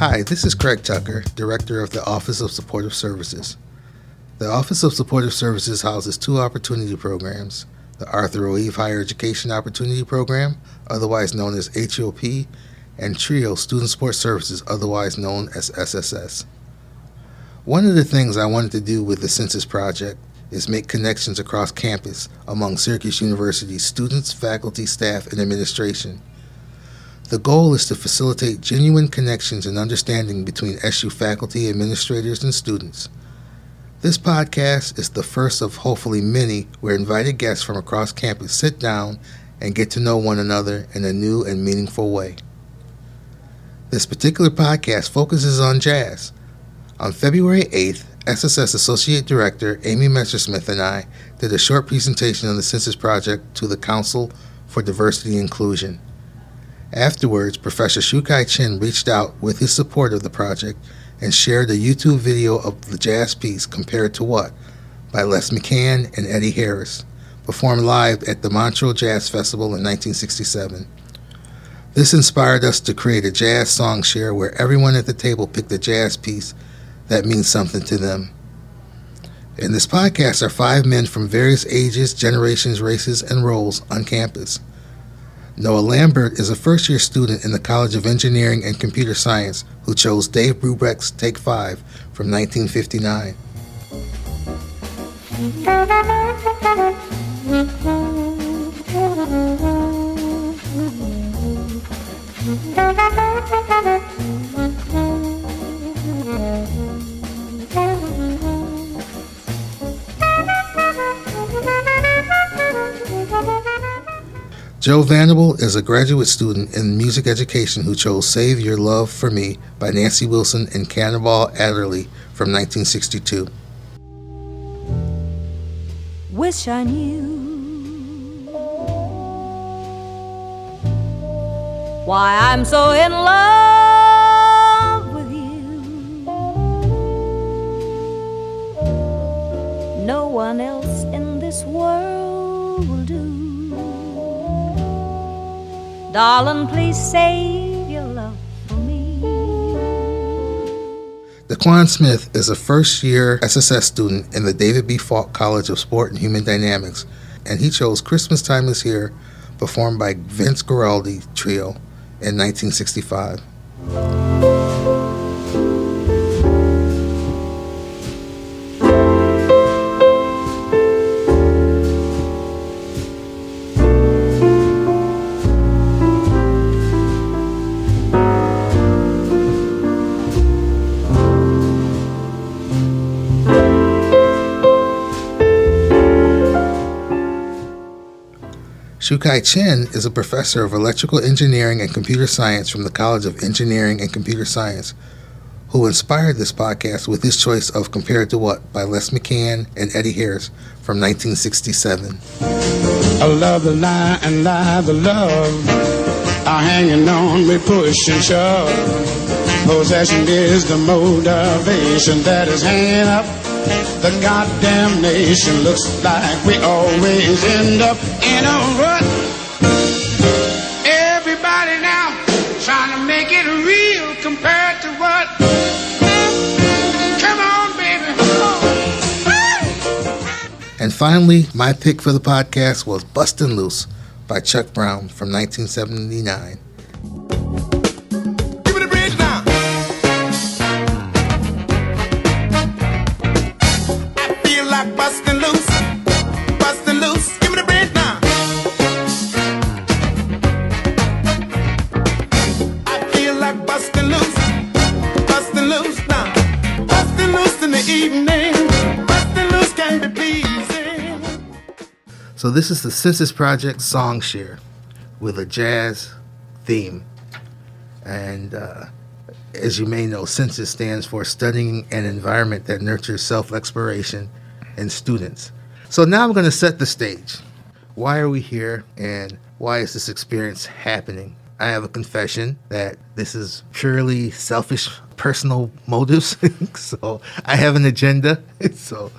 Hi, this is Craig Tucker, Director of the Office of Supportive Services. The Office of Supportive Services houses two opportunity programs the Arthur O. Eve Higher Education Opportunity Program, otherwise known as HEOP, and TRIO Student Support Services, otherwise known as SSS. One of the things I wanted to do with the Census Project is make connections across campus among Syracuse University's students, faculty, staff, and administration. The goal is to facilitate genuine connections and understanding between SU faculty, administrators, and students. This podcast is the first of hopefully many where invited guests from across campus sit down and get to know one another in a new and meaningful way. This particular podcast focuses on jazz. On February 8th, SSS Associate Director Amy Messersmith and I did a short presentation on the Census Project to the Council for Diversity and Inclusion. Afterwards, Professor Shiu-Kai Chin reached out with his support of the project and shared a YouTube video of the jazz piece Compared to What by Les McCann and Eddie Harris, performed live at the Montreux Jazz Festival in 1967. This inspired us to create a jazz song share where everyone at the table picked a jazz piece that means something to them. In this podcast are five men from various ages, generations, races, and roles on campus. Noah Lambert is a first year student in the College of Engineering and Computer Science who chose Dave Brubeck's Take Five from 1959. Joe Vanable is a graduate student in music education who chose Save Your Love for Me by Nancy Wilson and Cannonball Adderley from 1962. Wish I knew why I'm so in love with you. No one else in this world Darling, please save your love for me. Daqwuan Smith is a first year SSS student in the David B. Falk College of Sport and Human Dynamics, and he chose Christmas Time is Here, performed by Vince Guaraldi Trio in 1965. Shiu-Kai Chin is a professor of electrical engineering and computer science from the College of Engineering and Computer Science, who inspired this podcast with his choice of Compared to What by Les McCann and Eddie Harris from 1967. I love the lie and lie the love are hanging on me, push and shove. Possession is the motivation that is hanging up the goddamn nation. Looks like we always end up in a rut. Everybody now trying to make it real compared to what? Come on, baby. And finally, my pick for the podcast was Bustin' Loose by Chuck Brown from 1979. So this is the Census Project Song Share with a jazz theme. And uh, as you may know, Census stands for Studying an Environment that Nurtures Self-Exploration in Students. So now I'm going to set the stage. Why are we here and why is this experience happening? I have a confession that this is purely selfish personal motives. so I have an agenda. so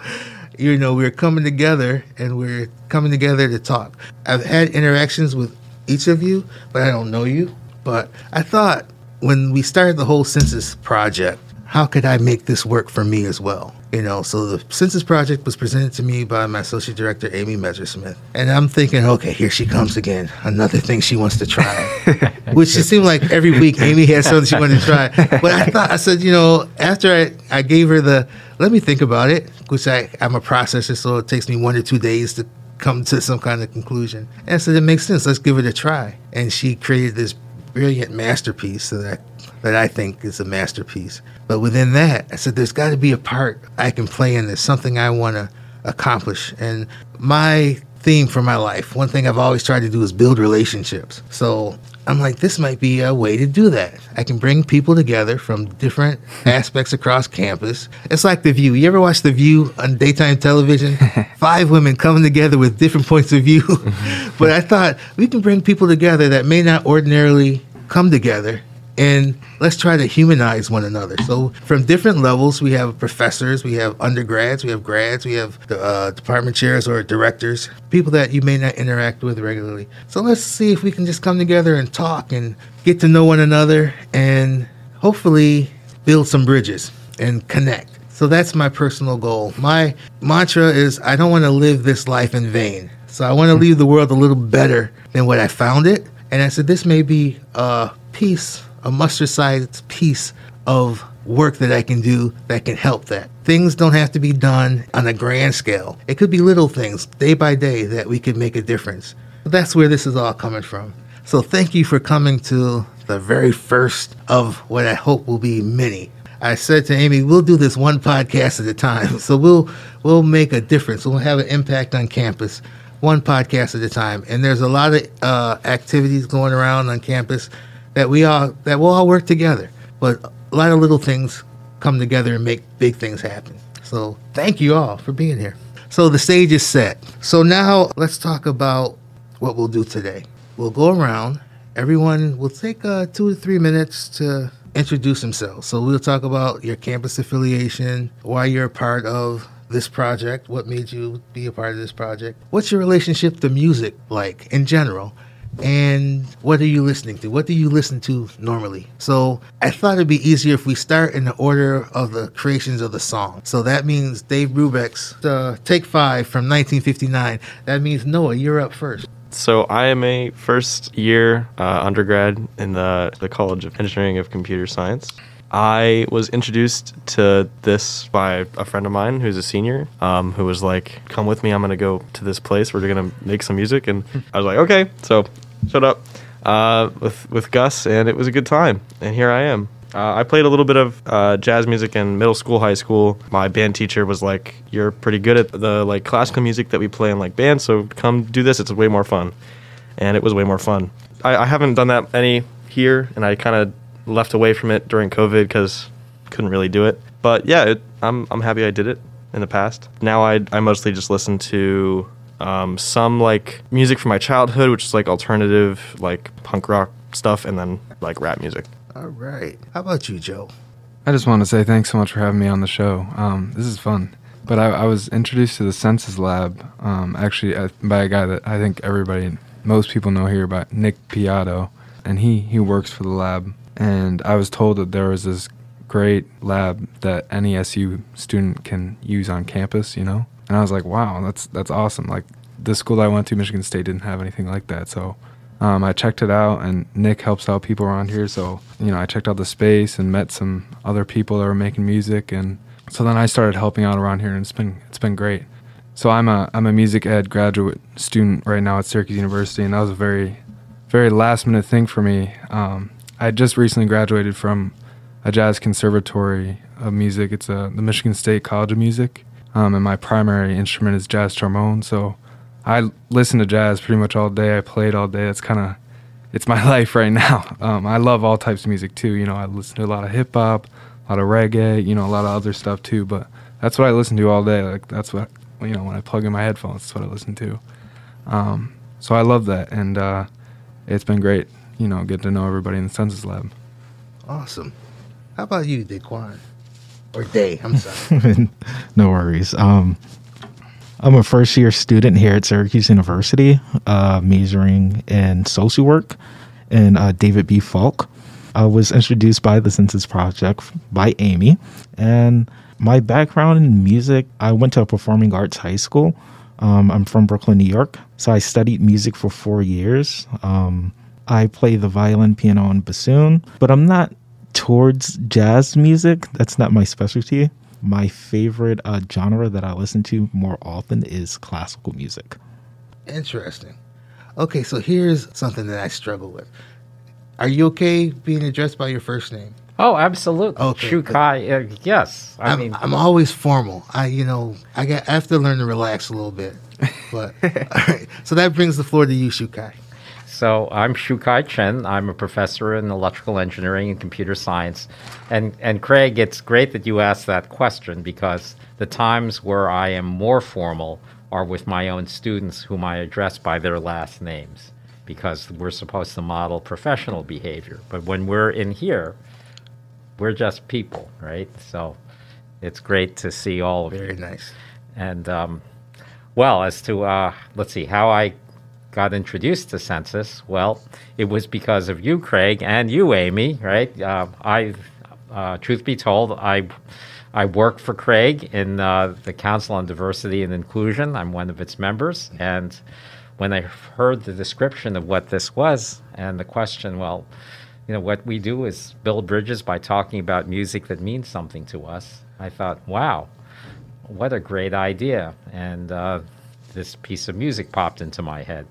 you know, we're coming together and we're coming together to talk. I've had interactions with each of you, but I don't know you. But I thought when we started the whole census project, how could I make this work for me as well? You know, so the census project was presented to me by my associate director, Amy Messersmith. And I'm thinking, okay, here she comes again. Another thing she wants to try. Which it seemed like every week Amy had something she wanted to try. But I thought, I said, you know, after I, I gave her the, let me think about it, which I, I'm a processor, so it takes me one or two days to come to some kind of conclusion. And I said, it makes sense. Let's give it a try. And she created this brilliant masterpiece that I, that I think is a masterpiece. But within that, I said, there's got to be a part I can play in this, something I want to accomplish. And my theme for my life, one thing I've always tried to do is build relationships. So I'm like, this might be a way to do that. I can bring people together from different aspects across campus. It's like The View. You ever watch The View on daytime television? Five women coming together with different points of view. but I thought we can bring people together that may not ordinarily come together and let's try to humanize one another. So, from different levels, we have professors, we have undergrads, we have grads, we have uh, department chairs or directors, people that you may not interact with regularly. So, let's see if we can just come together and talk and get to know one another and hopefully build some bridges and connect. So, that's my personal goal. My mantra is I don't want to live this life in vain. So, I want to leave the world a little better than what I found it. And I said, this may be a piece a mustard sized piece of work that I can do that can help that. Things don't have to be done on a grand scale. It could be little things day by day that we can make a difference. That's where this is all coming from. So thank you for coming to the very first of what I hope will be many. I said to Amy, we'll do this one podcast at a time. So we'll we'll make a difference. We'll have an impact on campus, one podcast at a time. And there's a lot of uh, activities going around on campus that we all that we'll all work together. But a lot of little things come together and make big things happen. So thank you all for being here. So the stage is set. So now let's talk about what we'll do today. We'll go around. Everyone will take uh, two to three minutes to introduce themselves. So we'll talk about your campus affiliation, why you're a part of this project, what made you be a part of this project, what's your relationship to music like in general, and what are you listening to? What do you listen to normally? So I thought it'd be easier if we start in the order of the creations of the song. So that means Dave Brubeck's uh, Take Five from 1959. That means Noah, you're up first. So I am a first year uh, undergrad in the, the College of Engineering of Computer Science. I was introduced to this by a friend of mine who's a senior, um, who was like, "Come with me. I'm gonna go to this place. We're gonna make some music." And I was like, "Okay." So, shut up uh, with with Gus, and it was a good time. And here I am. Uh, I played a little bit of uh, jazz music in middle school, high school. My band teacher was like, "You're pretty good at the like classical music that we play in like bands, so come do this. It's way more fun." And it was way more fun. I, I haven't done that any here, and I kind of left away from it during COVID because couldn't really do it. But yeah, it, I'm I'm happy I did it in the past. Now I I mostly just listen to um, some like music from my childhood, which is like alternative, like punk rock stuff, and then like rap music. All right. How about you, Joe? I just want to say thanks so much for having me on the show. Um, this is fun. But I, I, was introduced to the Census Lab, um, actually uh, by a guy that I think everybody, most people know here about Nick Piatto, and he he works for the lab and I was told that there was this great lab that any SU student can use on campus, you know? And I was like, wow, that's that's awesome. Like the school that I went to, Michigan State, didn't have anything like that. So um, I checked it out, and Nick helps out people around here. So you know, I checked out the space and met some other people that were making music, and so then I started helping out around here, and it's been it's been great. So I'm a I'm a music ed graduate student right now at Syracuse University, and that was a very very last minute thing for me. Um, I just recently graduated from a jazz conservatory of music. It's a, the Michigan State College of Music, um, and my primary instrument is jazz trombone. So I listen to jazz pretty much all day. I play it all day. It's kind of it's my life right now. Um, I love all types of music too. You know, I listen to a lot of hip hop, a lot of reggae, you know, a lot of other stuff too. But that's what I listen to all day. Like that's what you know when I plug in my headphones. That's what I listen to. Um, so I love that, and uh, it's been great you know, get to know everybody in the census lab. Awesome. How about you, Daqwuan? Or Day, I'm sorry. no worries. Um, I'm a first year student here at Syracuse University, uh, majoring in social work and uh, David B. Falk. I was introduced by the Census Project by Amy. And my background in music, I went to a performing arts high school. Um, I'm from Brooklyn, New York. So I studied music for four years. Um, I play the violin, piano, and bassoon, but I'm not towards jazz music. That's not my specialty. My favorite uh, genre that I listen to more often is classical music. Interesting. Okay, so here's something that I struggle with. Are you okay being addressed by your first name? Oh, absolutely. Okay, Shiu-Kai, uh, yes. I I'm, mean, I'm always formal. I, you know, I got I have to learn to relax a little bit. But all right, so that brings the floor to you, Shiu-Kai. So I'm Shiu-Kai Chin. I'm a professor in electrical engineering and computer science. And and Craig, it's great that you asked that question because the times where I am more formal are with my own students whom I address by their last names because we're supposed to model professional behavior. But when we're in here, we're just people, right? So it's great to see all of you. Very nice. And um, well, as to uh, let's see how I got introduced to census, well, it was because of you, Craig, and you, Amy, right? Uh, I, uh, truth be told, I. I work for Craig in uh, the Council on Diversity and Inclusion. I'm one of its members. And when I heard the description of what this was and the question, well, you know, what we do is build bridges by talking about music that means something to us, I thought, wow, what a great idea. And uh, this piece of music popped into my head.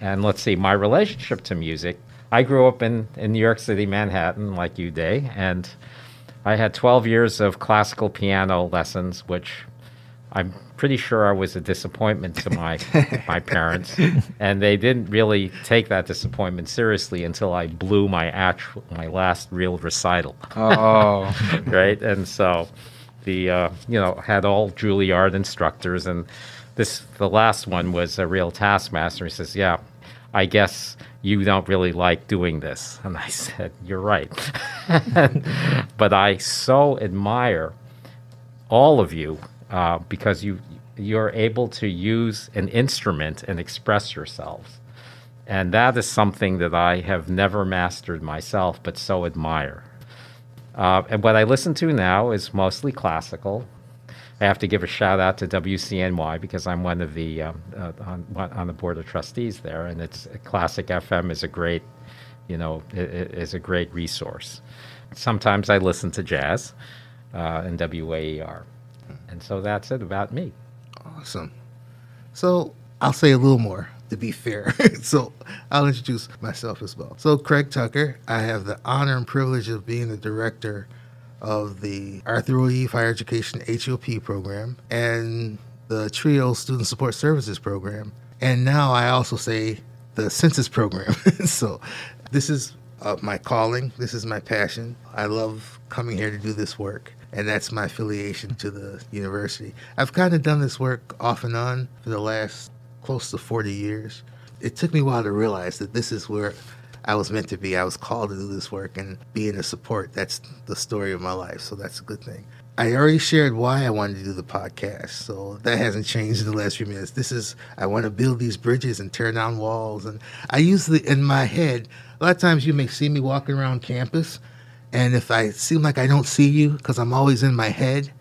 And let's see, my relationship to music. I grew up in, in New York City, Manhattan, like you, Day, and I had 12 years of classical piano lessons, which I'm pretty sure I was a disappointment to my my parents, and they didn't really take that disappointment seriously until I blew my actual my last real recital Oh, right? And so the uh, you know had all Juilliard instructors, and this the last one was a real taskmaster. He says, "Yeah, I guess you don't really like doing this," and I said, "You're right," but I so admire all of you uh, because you you're able to use an instrument and express yourselves. And that is something that I have never mastered myself, but so admire. Uh, and what I listen to now is mostly classical. I have to give a shout out to WCNY because I'm one of the um, uh, on, on the board of trustees there, and it's classic FM is a great, you know, is a great resource. Sometimes I listen to jazz uh, in WAER, and so that's it about me. Awesome. So I'll say a little more to be fair. so I'll introduce myself as well. So Craig Tucker, I have the honor and privilege of being the director of the Arthur O. Eve Higher Education HEOP program and the Trio Student Support Services program. And now I also say the census program. so this is uh, my calling. This is my passion. I love coming here to do this work. And that's my affiliation to the university. I've kind of done this work off and on for the last close to 40 years. It took me a while to realize that this is where I was meant to be. I was called to do this work and being a support. That's the story of my life. So that's a good thing. I already shared why I wanted to do the podcast, so that hasn't changed in the last few minutes. This is I want to build these bridges and tear down walls, and I usually in my head. A lot of times you may see me walking around campus, and if I seem like I don't see you because I'm always in my head,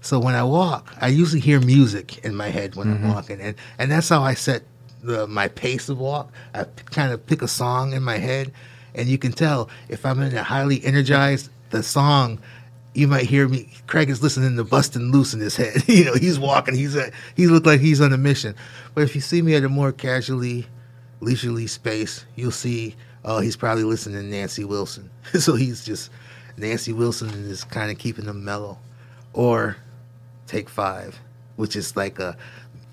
so when I walk, I usually hear music in my head when I'm mm-hmm. walking, and and that's how I set the my pace of walk. I kind of pick a song in my head, and you can tell if I'm in a highly energized, the song. You might hear me. Craig is listening to "Bustin' Loose" in his head. you know, he's walking. He's a, he look like he's on a mission. But if you see me at a more casually, leisurely space, you'll see. Oh, he's probably listening to Nancy Wilson. so he's just Nancy Wilson is kind of keeping him mellow. Or Take Five, which is like a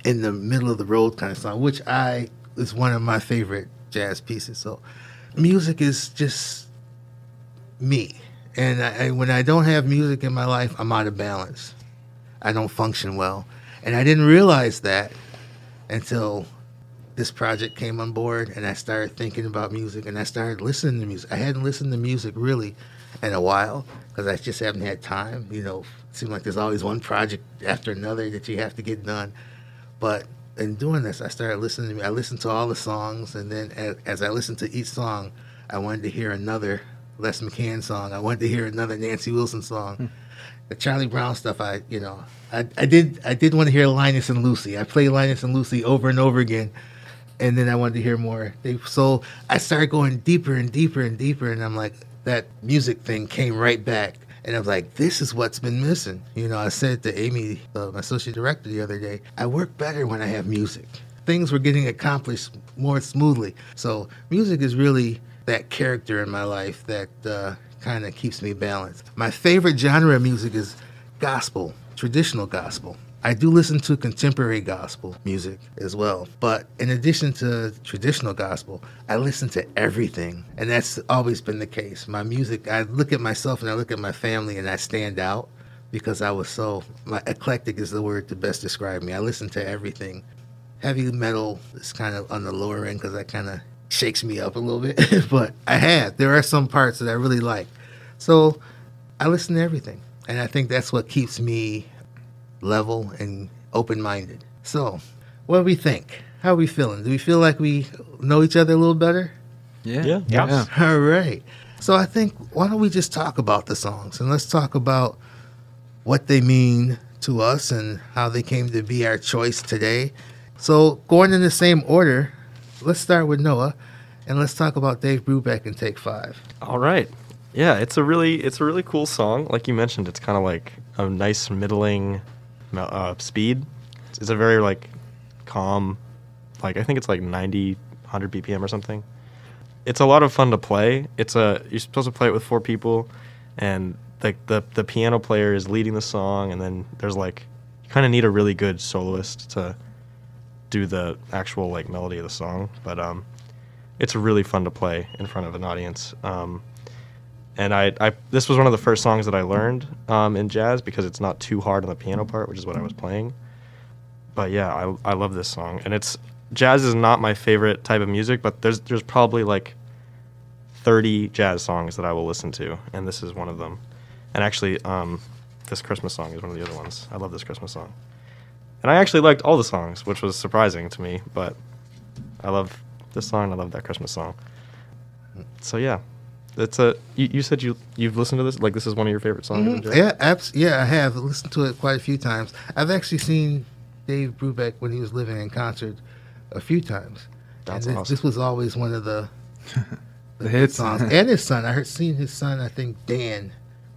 in the middle of the road kind of song, which I is one of my favorite jazz pieces. So music is just me, and I, when I don't have music in my life, I'm out of balance. I don't function well, and I didn't realize that until this project came on board, and I started thinking about music, and I started listening to music. I hadn't listened to music really in a while because I just haven't had time. You know, it seems like there's always one project after another that you have to get done. But in doing this, I started listening to I listened to all the songs, and then as, as I listened to each song, I wanted to hear another Les McCann song. I wanted to hear another Nancy Wilson song. Hmm. The Charlie Brown stuff, I you know, I, I did I did want to hear Linus and Lucy. I played Linus and Lucy over and over again, and then I wanted to hear more. They, so I started going deeper and deeper and deeper, and I'm like, that music thing came right back. And I was like, this is what's been missing. You know, I said to Amy, uh, my associate director, the other day, I work better when I have music. Things were getting accomplished more smoothly. So music is really that character in my life that uh, kind of keeps me balanced. My favorite genre of music is gospel, traditional gospel. I do listen to contemporary gospel music as well. But in addition to traditional gospel, I listen to everything. And that's always been the case. My music, I look at myself and I look at my family and I stand out because I was so, my eclectic is the word to best describe me. I listen to everything. Heavy metal is kind of on the lower end because that kind of shakes me up a little bit. but I have. There are some parts that I really like. So I listen to everything. And I think that's what keeps me level and open minded. So, what do we think? How are we feeling? Do we feel like we know each other a little better? Yeah. Yeah. Yeah. All right. So, I think why don't we just talk about the songs and let's talk about what they mean to us and how they came to be our choice today. So, going in the same order, let's start with Noah and let's talk about Dave Brubeck and Take Five. All right. Yeah, it's a really it's a really cool song. Like you mentioned, it's kind of like a nice middling mel- uh, speed. It's a very like calm, like I think it's like 90, 100 BPM or something. It's a lot of fun to play. It's a you're supposed to play it with four people, and like the the piano player is leading the song, and then there's like you kind of need a really good soloist to do the actual like melody of the song. But um, it's really fun to play in front of an audience. Um, and I, I this was one of the first songs that I learned um, in jazz because it's not too hard on the piano part, which is what I was playing. But yeah, I, I love this song, and it's jazz is not my favorite type of music, but there's there's probably like thirty jazz songs that I will listen to, and this is one of them. And actually, um, this Christmas song is one of the other ones. I love this Christmas song, and I actually liked all the songs, which was surprising to me. But I love this song. I love that Christmas song. So yeah, it's a. You, you said you you've listened to this. Like this is one of your favorite songs. Mm-hmm. in jazz? Yeah, abs- yeah, I have listened to it quite a few times. I've actually seen Dave Brubeck when he was living in concert a few times. That's and this, awesome. this was always one of the, The hits. songs. and his son. I heard seen his son. I think Dan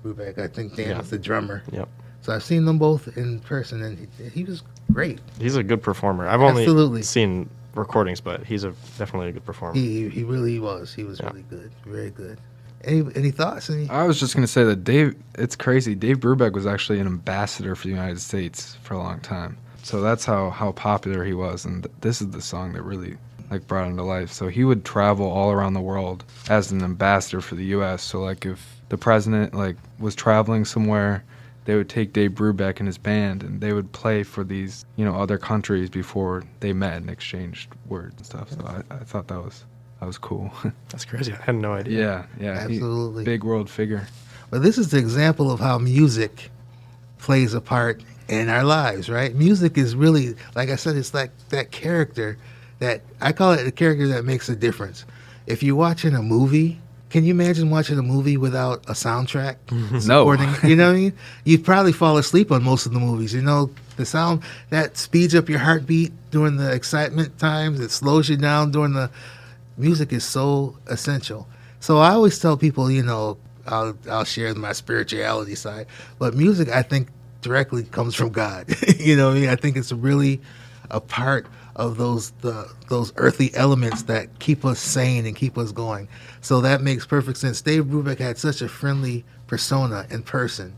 Brubeck. I think Dan Yeah. was the drummer. Yep. So I've seen them both in person, and he, he was great. He's a good performer. I've only Absolutely. seen recordings, but he's a definitely a good performer. He he really was. He was Yeah. really good. Very good. Any any thoughts? Any? I was just gonna say that Dave. It's crazy. Dave Brubeck was actually an ambassador for the United States for a long time. So that's how how popular he was, and th- this is the song that really like brought him to life. So he would travel all around the world as an ambassador for the U.S. So like if the president like was traveling somewhere, they would take Dave Brubeck and his band, and they would play for these you know other countries before they met and exchanged words and stuff. So I, I thought that was that was cool. That's crazy. I had no idea. yeah, yeah, he- Absolutely. big world figure. But this is the example of how music plays a part in our lives, right? Music is really, like I said, it's like that character that I call it the character that makes a difference. If you're watching a movie, can you imagine watching a movie without a soundtrack? No. you know what I mean? You'd probably fall asleep on most of the movies. You know, the sound that speeds up your heartbeat during the excitement times, it slows you down during the music is so essential. So I always tell people, you know, I'll I'll share my spirituality side, but music I think directly comes from God. you know, what I mean, I think it's really a part of those the those earthly elements that keep us sane and keep us going. So that makes perfect sense. Dave Brubeck had such a friendly persona in person.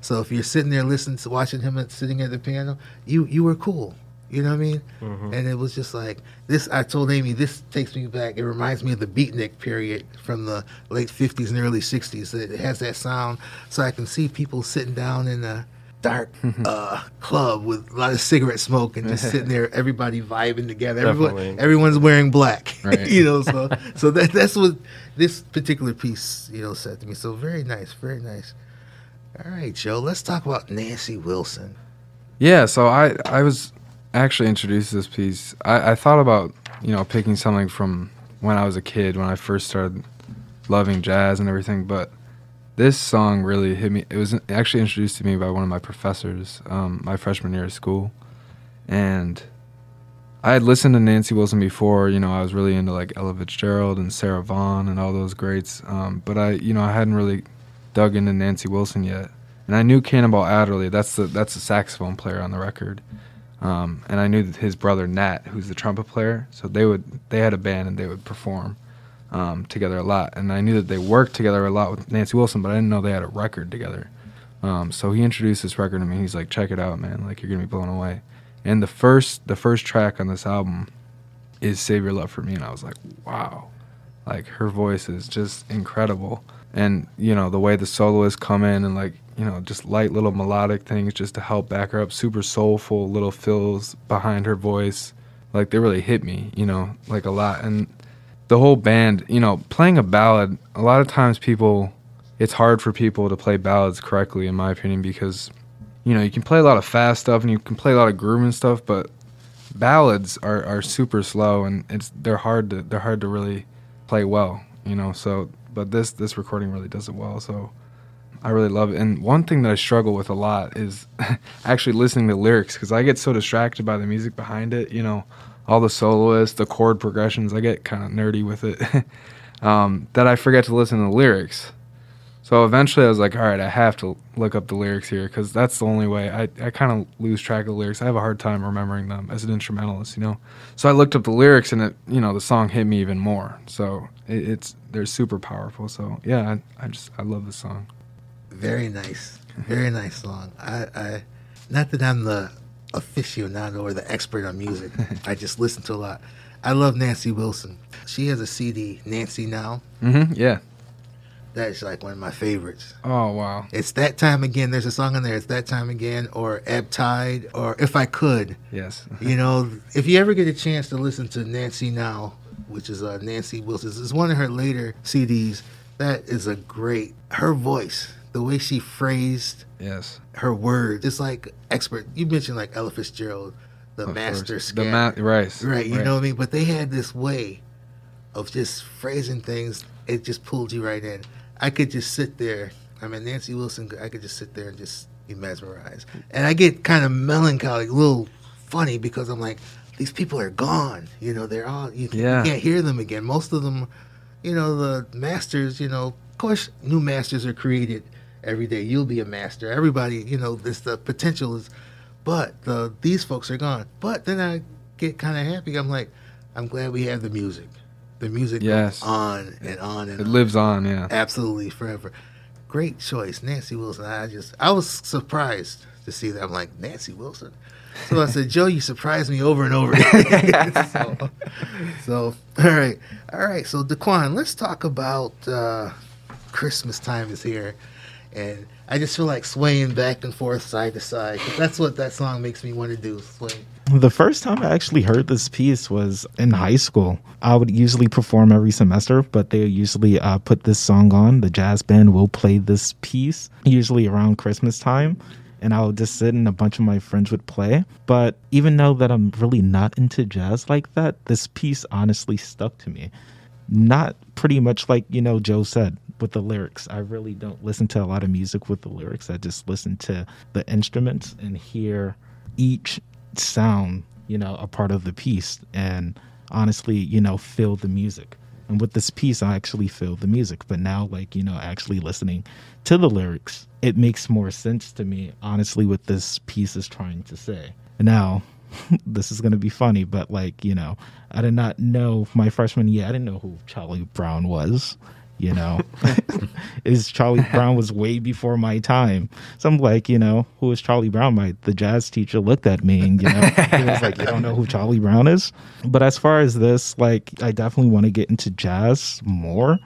So if you're sitting there listening to watching him sitting at the piano, you you were cool. You know what I mean? Mm-hmm. And it was just like this. I told Amy, this takes me back. It reminds me of the beatnik period from the late '50s and early '60s. It has that sound, so I can see people sitting down in a dark uh, club with a lot of cigarette smoke and just sitting there, everybody vibing together. Everyone, everyone's wearing black. Right. you know, so so that that's what this particular piece you know said to me. So very nice, very nice. All right, Joe. Let's talk about Nancy Wilson. Yeah, so I I was actually introduced to this piece. I, I thought about you know picking something from when I was a kid when I first started loving jazz and everything, but this song really hit me. It was actually introduced to me by one of my professors um, my freshman year of school, and I had listened to Nancy Wilson before. You know, I was really into like Ella Fitzgerald and Sarah Vaughan and all those greats. Um, but I, you know, I hadn't really dug into Nancy Wilson yet, and I knew Cannonball Adderley. That's the that's the saxophone player on the record, um, and I knew his brother Nat, who's the trumpet player. So they would they had a band and they would perform um, together a lot, and I knew that they worked together a lot with Nancy Wilson, but I didn't know they had a record together. Um, so he introduced this record to me. He's like, "Check it out, man! Like you're gonna be blown away." And the first the first track on this album is "Save Your Love for Me," and I was like, "Wow!" Like her voice is just incredible, and you know the way the soloists come in and like you know just light little melodic things just to help back her up, super soulful little fills behind her voice, like they really hit me, you know, like a lot. And the whole band, you know, playing a ballad, a lot of times people, it's hard for people to play ballads correctly, in my opinion, because you know, you can play a lot of fast stuff and you can play a lot of groove and stuff, but ballads are, are super slow and it's they're hard to they're hard to really play well, you know. So, but this this recording really does it well. So, I really love it. And one thing that I struggle with a lot is actually listening to lyrics because I get so distracted by the music behind it. You know, all the soloists, the chord progressions. I get kind of nerdy with it um, that I forget to listen to the lyrics. So eventually I was like, all right, I have to look up the lyrics here because that's the only way. I, I kind of lose track of the lyrics. I have a hard time remembering them as an instrumentalist, you know. So I looked up the lyrics and it, you know, the song hit me even more. So it, it's they're super powerful. So yeah, I, I just I love the song. Very nice, very nice song. I, I not that I'm the aficionado or the expert on music. I just listen to a lot. I love Nancy Wilson. She has a CD, Nancy Now. Mm-hmm. Yeah. That's like one of my favorites. Oh wow. It's that time again. There's a song in there. It's that time again, or Ebb Tide, or If I Could. Yes. You know, if you ever get a chance to listen to Nancy Now, which is uh, Nancy Wilson's, is one of her later CDs. That is a great. Her voice, the way she phrased Yes. her words, it's like expert. You mentioned like Ella Fitzgerald, the Of master course. The ma- right. Right, you know what I mean? But they had this way of just phrasing things. It just pulled you right in. I could just sit there. I mean, Nancy Wilson, I could just sit there and just be mesmerized. And I get kind of melancholy, a little funny because I'm like, these people are gone. You know, they're all, you, you Yeah. can't hear them again. Most of them, you know, the masters, you know, of course, new masters are created every day. You'll be a master. Everybody, you know, this the potential is, but the these folks are gone. But then I get kind of happy. I'm like, I'm glad we have the music. The music Yes. on and on and It on. lives on. Yeah. absolutely forever. Great choice, Nancy Wilson. I just I was surprised to see that. I'm like Nancy Wilson. So I said, Joe, you surprised me over and over. again." so, so, all right, all right. So Daqwuan, let's talk about uh, Christmas time is here, and I just feel like swaying back and forth, side to side. that's what that song makes me want to do. Sway. The first time I actually heard this piece was in high school. I would usually perform every semester, but they usually uh, put this song on. The jazz band will play this piece, usually around Christmas time. And I would just sit and a bunch of my friends would play. But even though that I'm really not into jazz like that, this piece honestly stuck to me. Not pretty much like, you know, Joe said with the lyrics. I really don't listen to a lot of music with the lyrics. I just listen to the instruments and hear each sound, you know, a part of the piece and honestly, you know, feel the music. And with this piece, I actually feel the music. But now, like, you know, actually listening to the lyrics, it makes more sense to me, honestly, what this piece is trying to say. Now, this is going to be funny, but like, you know, I did not know my freshman year, I didn't know who Charlie Brown was. You know, is Charlie Brown was way before my time. So I'm like, you know, who is Charlie Brown? My the jazz teacher looked at me and you know, he was like, you don't know who Charlie Brown is. But as far as this, like, I definitely want to get into jazz more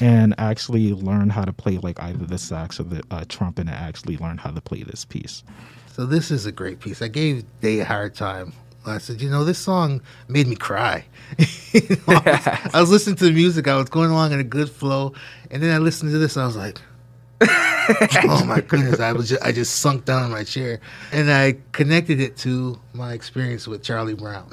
and actually learn how to play like either the sax or the uh, trumpet and actually learn how to play this piece. So this is a great piece. I gave Day a hard time. I said, you know, this song made me cry. You know, I, was, I was listening to the music. I was going along in a good flow, and then I listened to this. I was like, oh my goodness! I was just, I just sunk down in my chair, and I connected it to my experience with Charlie Brown.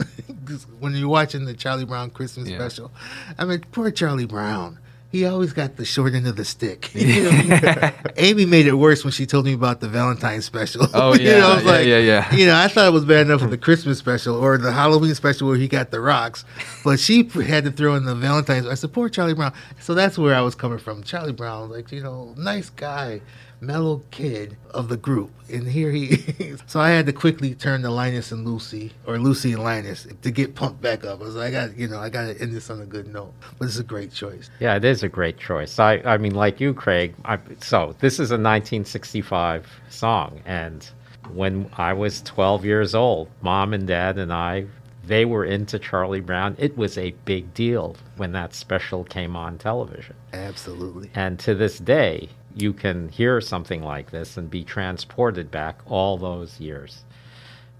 when you're watching the Charlie Brown Christmas Yeah. special, I mean, poor Charlie Brown. He always got the short end of the stick. You know, Amy made it worse when she told me about the Valentine special. Oh, You know, yeah, I was yeah, like, yeah, yeah. You know, I thought it was bad enough for the Christmas special or the Halloween special where he got the rocks, but she had to throw in the Valentine's. I poor Charlie Brown. So that's where I was coming from. Charlie Brown, like you know, nice guy, mellow kid of the group, and here he. is. so I had to quickly turn to Linus and Lucy, or Lucy and Linus, to get pumped back up. I was like, I got, you know, I got to end this on a good note. But it's a great choice. Yeah, it is a great choice. I, I mean, like you, Craig. I, so this is a 1965 song, and when I was 12 years old, mom and dad and I, they were into Charlie Brown. It was a big deal when that special came on television. Absolutely. And to this day, you can hear something like this and be transported back all those years.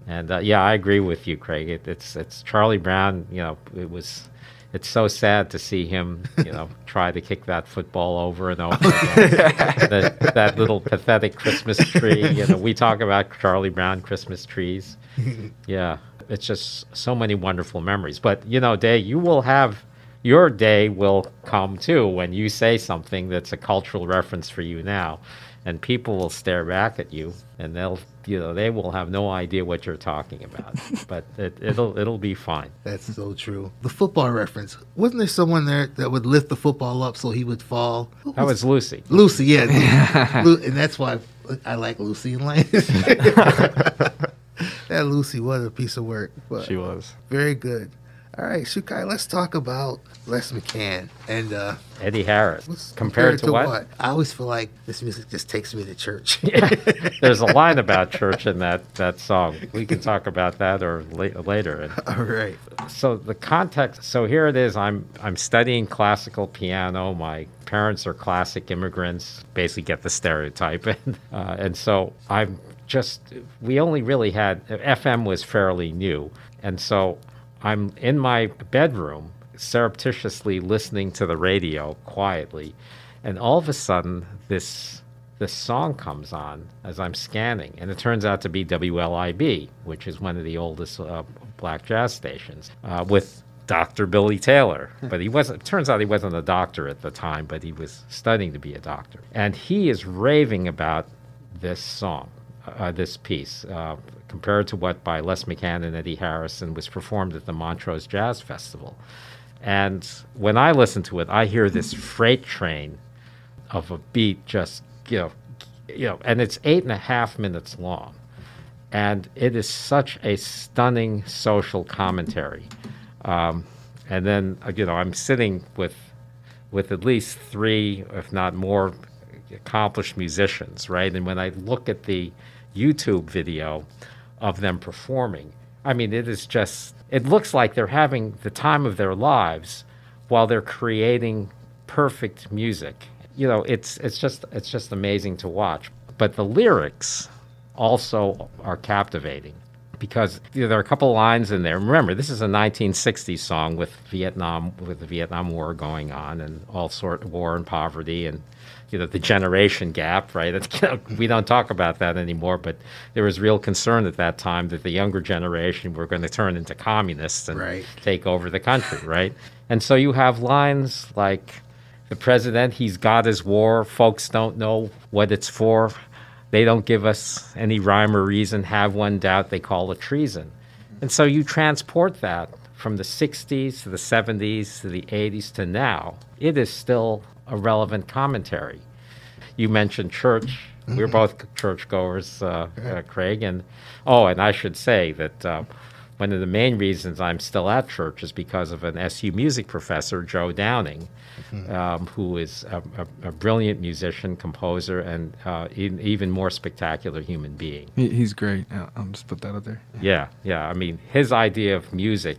And uh, yeah, I agree with you, Craig. It, it's it's Charlie Brown. You know, it was. It's so sad to see him, you know, try to kick that football over and over. that, that little pathetic Christmas tree. You know, we talk about Charlie Brown Christmas trees. Yeah, it's just so many wonderful memories. But you know, Day, you will have your day will come too when you say something that's a cultural reference for you now, and people will stare back at you and they'll, you know, they will have no idea what you're talking about. but it, it'll it'll be fine. That's so true. The football reference. Wasn't there someone there that would lift the football up so he would fall? Who That was Lucy. Lucy, yeah. Lu- and that's why I like Lucy and Linus. that Lucy was a piece of work. But She was. Very good. All right, Shiu-Kai, let's talk about Les McCann. And uh, Eddie Harris. what's- Compared, to, what? I always feel like this music just takes me to church. There's a line about church in that, that song. We can talk about that or la- later. All right. so the context so here it is i'm i'm studying classical piano my parents are classic immigrants basically get the stereotype and uh, and so i'm just we only really had fm was fairly new and so i'm in my bedroom surreptitiously listening to the radio quietly and all of a sudden this this song comes on as I'm scanning, and it turns out to be WLIB, which is one of the oldest uh, black jazz stations, uh, with Dr. Billy Taylor. But he wasn't. It turns out he wasn't a doctor at the time, but he was studying to be a doctor, and he is raving about this song, uh, this piece, uh, compared to what by Les McCann and Eddie Harrison was performed at the Montreux Jazz Festival. And when I listen to it, I hear this freight train of a beat just you know you know and it's eight and a half minutes long and it is such a stunning social commentary um, and then uh, you know i'm sitting with with at least three if not more accomplished musicians right? And when i look at the youtube video of them performing i mean it is just it looks like they're having the time of their lives while they're creating perfect music. You know it's it's just it's just amazing to watch. But the lyrics also are captivating because there are a couple lines in there. Remember, this is a 1960s song with Vietnam, with the Vietnam War going on, and all sort of war and poverty, and you know the generation gap. Right? You know, we don't talk about that anymore, but there was real concern at that time that the younger generation were going to turn into communists and Right. take over the country. Right? And so you have lines like the president, he's got his war. Folks don't know what it's for. They don't give us any rhyme or reason. Have one doubt, they call it treason. And so you transport that from the 60s to the 70s to the 80s to now. It is still a relevant commentary. You mentioned church. We're both churchgoers, uh, uh, Craig. And oh, and I should say that uh, one of the main reasons I'm still at church is because of an SU music professor, Joe Downing, um, who is a, a, a brilliant musician, composer, and uh, e- even more spectacular human being. He's great. I'll, I'll just put that out there. Yeah, yeah. I mean, his idea of music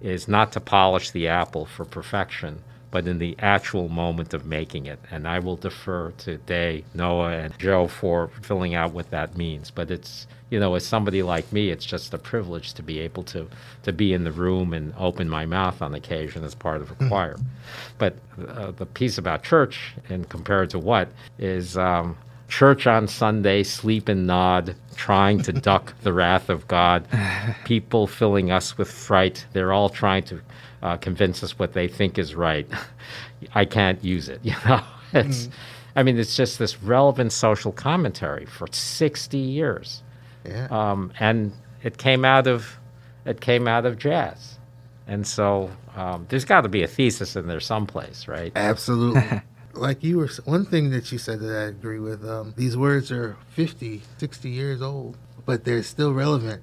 is not to polish the apple for perfection, but in the actual moment of making it. And I will defer to Day, Noah, and Joe for filling out what that means. But it's, you know, as somebody like me, it's just a privilege to be able to, to be in the room and open my mouth on occasion as part of a choir. But uh, the piece about church, and compared to what, is um, church on Sunday, sleep and nod, trying to duck the wrath of God, people filling us with fright. They're all trying to uh, convince us what they think is right. I can't use it. You know, it's. I mean, it's just this relevant social commentary for 60 years, Yeah. um, and it came out of it came out of jazz, and so um, there's got to be a thesis in there someplace, right? Absolutely. like you were, one thing that you said that I agree with, um, these words are 50, 60 years old, but they're still relevant.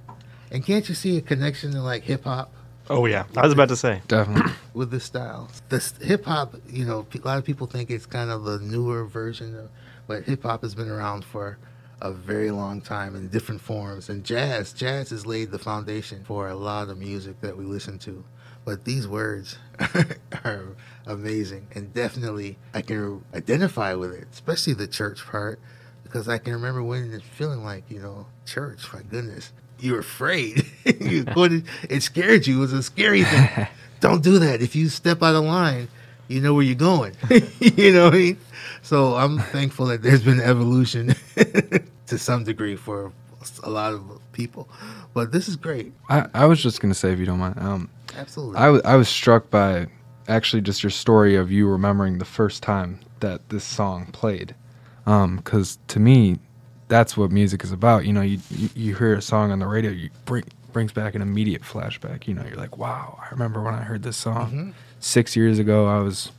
And can't you see a connection to like hip hop Oh yeah, I was about to say. Definitely. with the style? The hip hop, you know, a lot of people think it's kind of the newer version, of, but hip hop has been around for a very long time in different forms. And jazz, jazz has laid the foundation for a lot of music that we listen to. But these words are amazing, and definitely I can identify with it, especially the church part, because I can remember when it's feeling like, you know, church. My goodness, you're afraid. you couldn't- it scared you. It was a scary thing. Don't do that. If you step out of line, you know where you're going. you know what I mean? So I'm thankful that there's been evolution to some degree for a lot of people. But this is great. I, I was just gonna say, if you don't mind, um, Absolutely. I was I was struck by actually just your story of you remembering the first time that this song played, because to me, that's what music is about. You know, you, you you hear a song on the radio, you bring brings back an immediate flashback. You know, you're like, wow, I remember when I heard this song six years ago. I was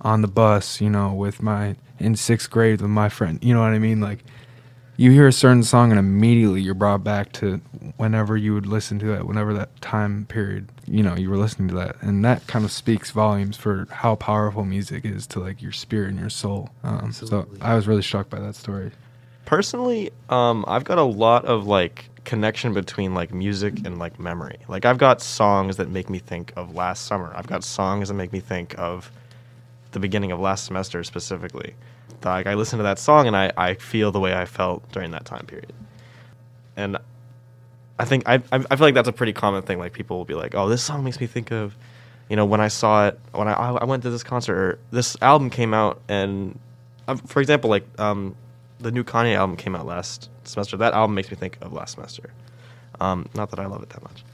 on the bus, you know, with my in sixth grade with my friend. You know what I mean? Like you hear a certain song and immediately you're brought back to whenever you would listen to it, whenever that time period, you know, you were listening to that. And that kind of speaks volumes for how powerful music is to like your spirit and your soul. Um, so I was really struck by that story. Personally, um, I've got a lot of like connection between like music and like memory. Like I've got songs that make me think of last summer. I've got songs that make me think of the beginning of last semester specifically. Like I listen to that song and I, I feel the way I felt during that time period. And I think I, I feel like that's a pretty common thing. Like people will be like, "Oh, this song makes me think of, you know, when I saw it, when I I went to this concert, or this album came out, and um, for example, like um, the new Kanye album came out last semester. That album makes me think of last semester. Um, not that I love it that much.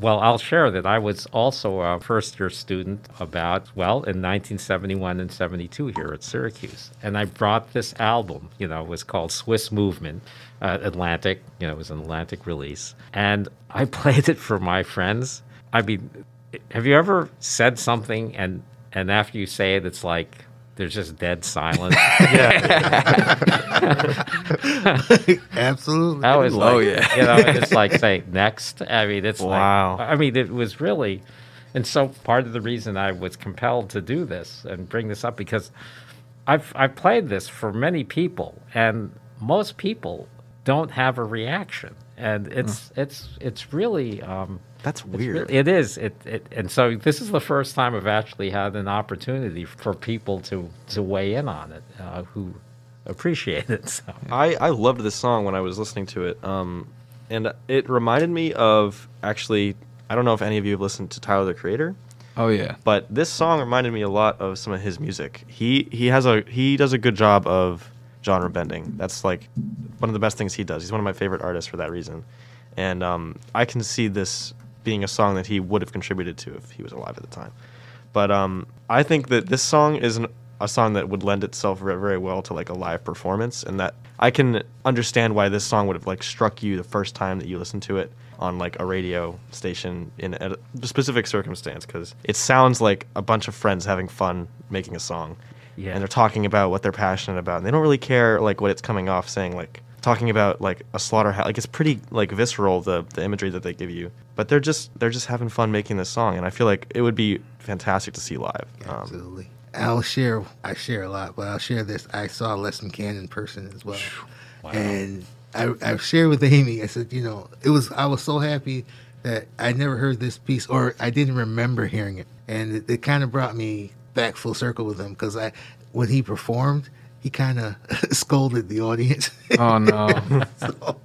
Well, I'll share that I was also a first year student about, well, in 1971 and 72 here at Syracuse. And I brought this album, you know, it was called Swiss Movement, uh, Atlantic, you know, it was an Atlantic release. And I played it for my friends. I mean, have you ever said something and, and after you say it, it's like, there's just dead silence. yeah. Absolutely. I was Oh, like, yeah. you know, it's like saying next. I mean, it's Wow. like, I mean, it was really, and so part of the reason I was compelled to do this and bring this up because I've I've played this for many people, and most people don't have a reaction, and it's it's it's really. Um, That's weird. really- it is. It, it and so this is the first time I've actually had an opportunity for people to to weigh in on it uh, who appreciate it. So. I, I loved this song when I was listening to it. Um, and it reminded me of actually, I don't know if any of you have listened to Tyler the Creator, Oh yeah. but this song reminded me a lot of some of his music. He he has a he does a good job of genre bending. That's like one of the best things he does. He's one of my favorite artists for that reason. And um, I can see this being a song that he would have contributed to if he was alive at the time. But um, I think that this song is an, a song that would lend itself very, very well to like a live performance, and that I can understand why this song would have like struck you the first time that you listened to it on like a radio station in a specific circumstance because it sounds like a bunch of friends having fun making a song Yeah. and they're talking about what they're passionate about and they don't really care like what it's coming off saying like talking about like a slaughterhouse like it's pretty like visceral the the imagery that they give you but they're just they're just having fun making this song and i feel like it would be fantastic to see live um, Absolutely. I'll share. I share a lot, but I'll share this. I saw Les McCann in person as well, and I, I shared with Amy. I said, you know, it was. I was so happy that I never heard this piece, or I didn't remember hearing it, and it, it kind of brought me back full circle with him because I, when he performed, he kind of scolded the audience. Oh no. so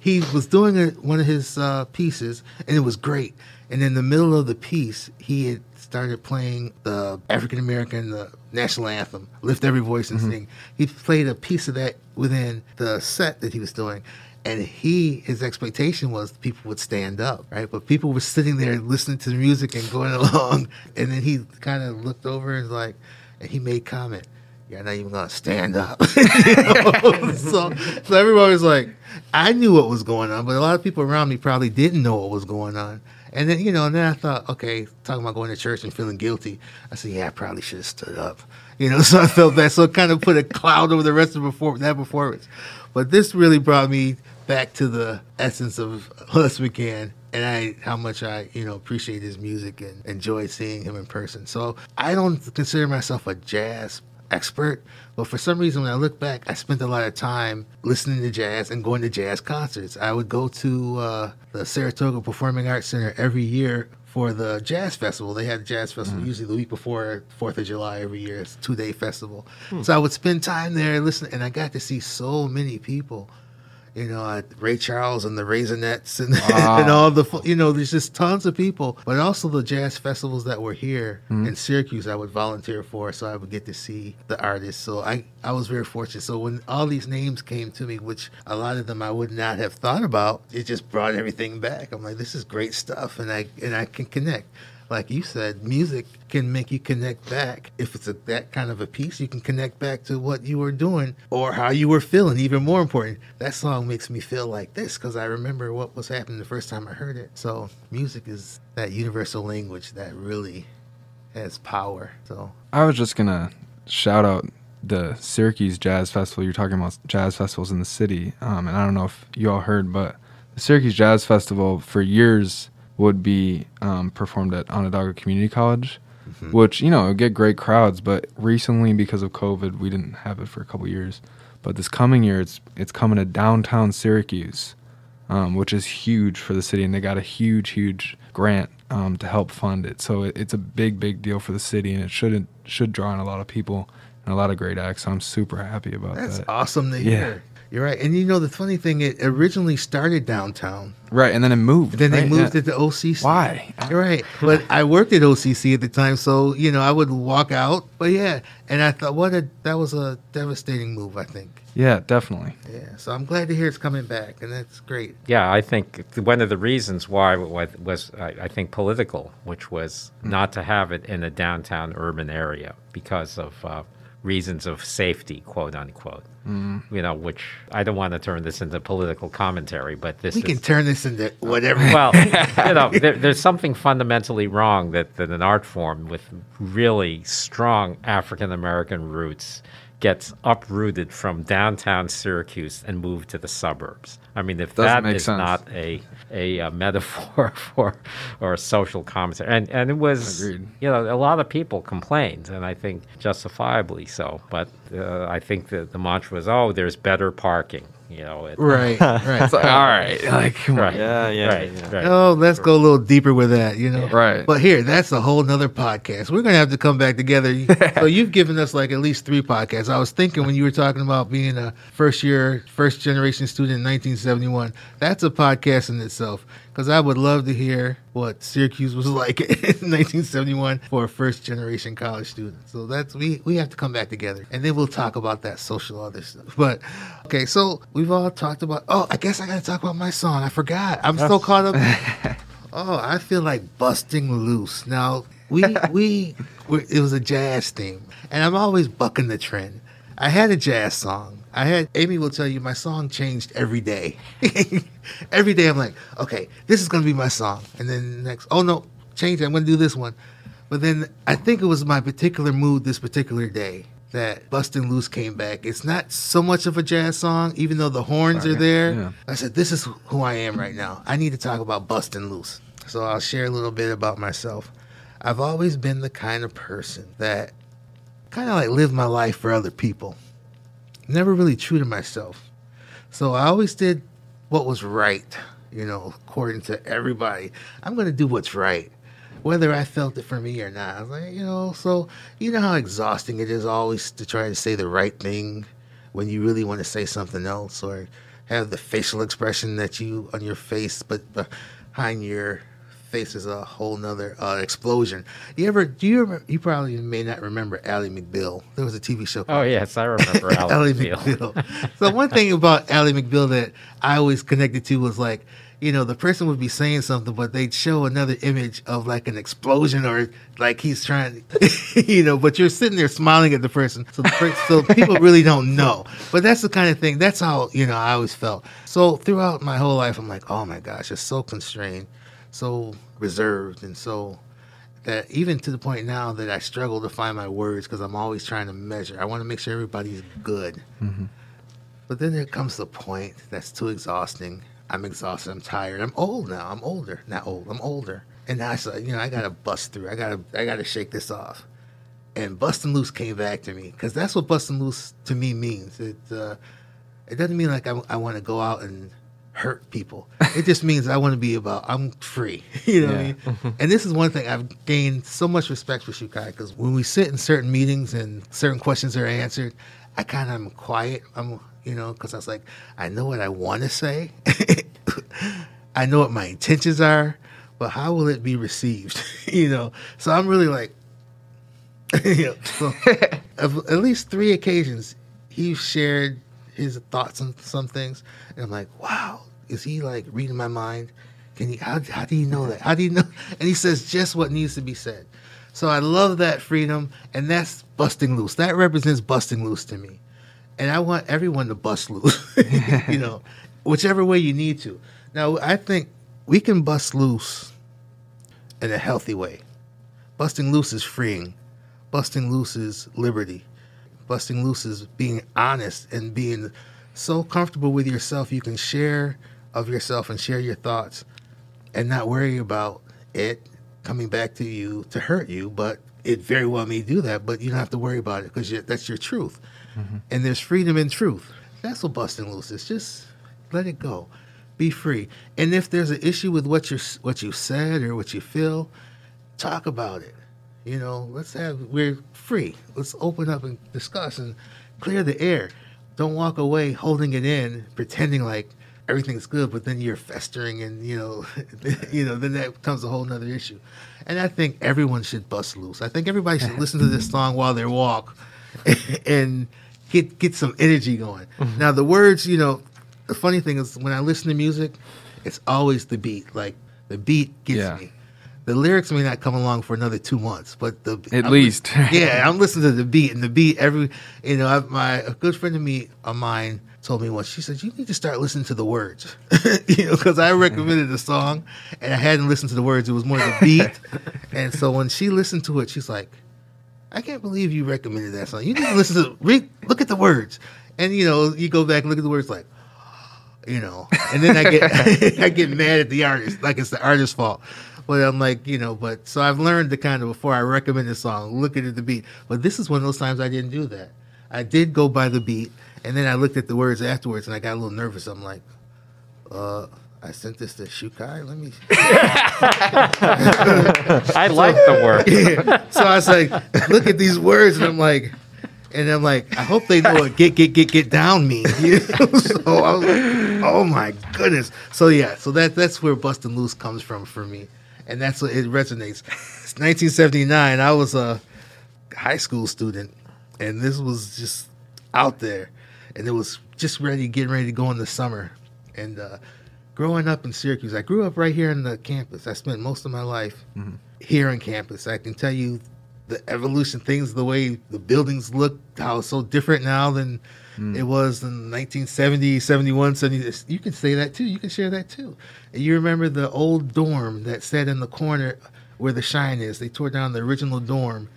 he was doing a, one of his uh, pieces, and it was great. And in the middle of the piece, he had started playing the African American the national anthem, "Lift Every Voice and Sing." He played a piece of that within the set that he was doing. And he, his expectation was people would stand up, right? But people were sitting there listening to the music and going along. And then he kind of looked over and was like, and he made comment, "You're not even gonna stand up." So, so everybody was like, I knew what was going on, but a lot of people around me probably didn't know what was going on. And then, you know, and then I thought, okay, talking about going to church and feeling guilty. I said, yeah, I probably should have stood up. You know, so I felt that. So it kind of put a cloud over the rest of before that performance. But this really brought me back to the essence of Les McCann and I how much I you know appreciate his music and enjoy seeing him in person. So I don't consider myself a jazz expert, but for some reason when I look back, I spent a lot of time listening to jazz and going to jazz concerts. I would go to uh, the Saratoga Performing Arts Center every year for the jazz festival. They had a jazz festival usually the week before Fourth of July every year. It's a two day festival. So I would spend time there listening, and I got to see so many people you know, Ray Charles and the Raisinets and, and all the, you know, there's just tons of people. But also the jazz festivals that were here hmm. in Syracuse, I would volunteer for, so I would get to see the artists. So I, I was very fortunate. So when all these names came to me, which a lot of them I would not have thought about, it just brought everything back. I'm like, this is great stuff, and I and I can connect like you said, music can make you connect back. If it's a, that kind of a piece, you can connect back to what you were doing or how you were feeling. Even more important, that song makes me feel like this because I remember what was happening the first time I heard it. So, music is that universal language that really has power. So, I was just gonna shout out the Syracuse Jazz Festival. You're talking about jazz festivals in the city, um, and I don't know if you all heard, but the Syracuse Jazz Festival for years would be um, performed at Onondaga Community College, which you know get great crowds. But recently, because of COVID, we didn't have it for a couple years. But this coming year, it's it's coming to downtown Syracuse, um, which is huge for the city, and they got a huge, huge grant um, to help fund it. So it, it's a big, big deal for the city, and it should should draw in a lot of people and a lot of great acts. So I'm super happy about that's that. That's awesome to Yeah. hear. You're right. And you know, the funny thing, it originally started downtown. Right, and then it moved. Then they moved Yeah. it to OCC. Why? You're right. But I worked at OCC at the time, so you know I would walk out. But yeah, and I thought, what a that was a devastating move. I think. Yeah, definitely. Yeah. So I'm glad to hear it's coming back, and that's great. Yeah, I think one of the reasons why was, I I think, political, which was not to have it in a downtown urban area because of uh, reasons of safety, quote unquote. Mm-hmm. You know, which I don't want to turn this into political commentary, but this We is can turn this into whatever. well, you know, there, there's something fundamentally wrong that, that an art form with really strong African American roots gets uprooted from downtown Syracuse and moved to the suburbs. I mean, if Doesn't that is sense. not a a, uh metaphor for or a social commentary, and and it was Agreed. you know a lot of people complained, and I think justifiably so. But uh, I think that the mantra was, oh, there's better parking. You know, it, right. Right. It's like, all right, like, come on. right, Yeah, yeah, right, yeah. right. Oh, let's go a little deeper with that, you know. Right. But here, that's a whole nother podcast. We're gonna have to come back together. so you've given us like at least three podcasts. I was thinking when you were talking about being a first year, first generation student in 1971, that's a podcast in itself. Because I would love to hear what Syracuse was like in 1971 for a first generation college student. So that's we we have to come back together, and then we'll talk about that social other stuff. But okay, so we've all talked about. Oh, I guess I got to talk about my song. I forgot. I'm so caught up. Oh, I feel like busting loose. Now we we we it was a jazz theme, and I'm always bucking the trend. I had a jazz song. I had Amy will tell you my song changed every day. every day I'm like, okay, this is gonna be my song, and then next, oh no, change. it. I'm gonna do this one. But then I think it was my particular mood this particular day that Bustin' Loose came back. It's not so much of a jazz song, even though the horns are there. Yeah. I said, this is who I am right now. I need to talk about Bustin' Loose. So I'll share a little bit about myself. I've always been the kind of person that kind of like live my life for other people. Never really true to myself. So I always did what was right, you know, according to everybody. I'm going to do what's right, whether I felt it for me or not. I was like, you know, so you know how exhausting it is always to try to say the right thing when you really want to say something else or have the facial expression that you on your face, but behind your face is a whole nother uh, explosion. You ever, do you remember, you probably may not remember Ally McBeal. There was a TV show called Oh yes, I remember Ally Field. McBeal. so one thing about Ally McBeal that I always connected to was like, you know, the person would be saying something, but they'd show another image of like an explosion or like he's trying, you know, but you're sitting there smiling at the person. So, the per- so people really don't know. But that's the kind of thing, that's how, you know, I always felt. So throughout my whole life, I'm like, oh my gosh, it's so constrained, so reserved, and so that even to the point now that I struggle to find my words because I'm always trying to measure. I want to make sure everybody's good. But then there comes the point that's too exhausting. I'm exhausted. I'm tired. I'm old now. I'm older. Not old. I'm older. And I said, you know, I gotta bust through. I gotta, I gotta shake this off. And busting loose came back to me because that's what busting loose to me means. It, uh, it doesn't mean like I, I want to go out and hurt people. It just means I want to be about I'm free. You know what I Yeah. mean? and this is one thing I've gained so much respect for Shiu-Kai because when we sit in certain meetings and certain questions are answered, I kind of am quiet. I'm you know because I was like I know what I want to say. I know what my intentions are, but how will it be received? you know, so I'm really like, you know, so of at least three occasions he shared his thoughts on some things, and I'm like, wow, is he like reading my mind? Can he? How, how do you know that? How do you know? And he says just what needs to be said. So I love that freedom, and that's busting loose. That represents busting loose to me, and I want everyone to bust loose. you know, whichever way you need to. Now I think we can bust loose in a healthy way. Busting loose is freeing. Busting loose is liberty. Busting loose is being honest and being so comfortable with yourself you can share of yourself and share your thoughts and not worry about it coming back to you to hurt you. But it very well may do that, but you don't have to worry about it because that's your truth. Mm-hmm. And there's freedom in truth. That's what busting loose is. Just let it go. Be free. And if there's an issue with what you what you said or what you feel, talk about it. You know, let's have we're free. Let's open up and discuss and clear the air. Don't walk away holding it in, pretending like everything's good, but then you're festering and you know, you know, then that becomes a whole nother issue. And I think everyone should bust loose. I think everybody should listen to this song while they walk and get get some energy going. Mm-hmm. Now the words, you know, the funny thing is when I listen to music, it's always the beat. Like the beat gets Yeah. me. The lyrics may not come along for another two months, but the At I'm least. yeah, I'm listening to the beat and the beat every. You know, I, my a good friend of me of mine told me once. She said you need to start listening to the words. you know, because I recommended the song and I hadn't listened to the words. It was more the beat, and so when she listened to it, she's like, I can't believe you recommended that song. You need to listen to read, look at the words, and you know, you go back and look at the words like, you know, and then I get I get mad at the artist, like it's the artist's fault. But I'm like, you know, but so I've learned to kind of before I recommend a song, look at the beat. But this is one of those times I didn't do that. I did go by the beat, and then I looked at the words afterwards, and I got a little nervous. I'm like, uh. I sent this to Shiu-Kai. Let me. I like the word. so I was like, look at these words, and I'm like, and I'm like, I hope they know what get get get get down means. You know? so I was like, oh my goodness. So yeah, so that that's where busting loose comes from for me, and that's what it resonates. It's 1979. I was a high school student, and this was just out there, and it was just ready, getting ready to go in the summer, and. uh growing up in Syracuse, I grew up right here on the campus. I spent most of my life here on campus. I can tell you the evolution, things, the way the buildings look, how it's so different now than Mm. it was in 1970, 71, 70. You can say that too. You can share that too. And you remember the old dorm that sat in the corner where the Schine is. They tore down the original dorm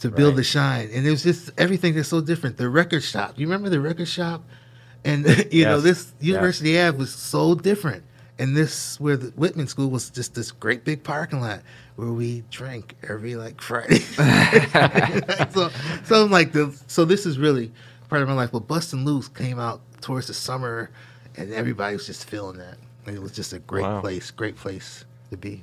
to build Right. the Schine. And it was just everything that's so different. The record shop. You remember the record shop? And you know, Yes. this Yes. University Ave was so different. And this where the Whitman School was just this great big parking lot where we drank every like Friday. so so I'm like the so this is really part of my life. But Bustin' Loose came out towards the summer and everybody was just feeling that. And it was just a great Wow. place, great place to be.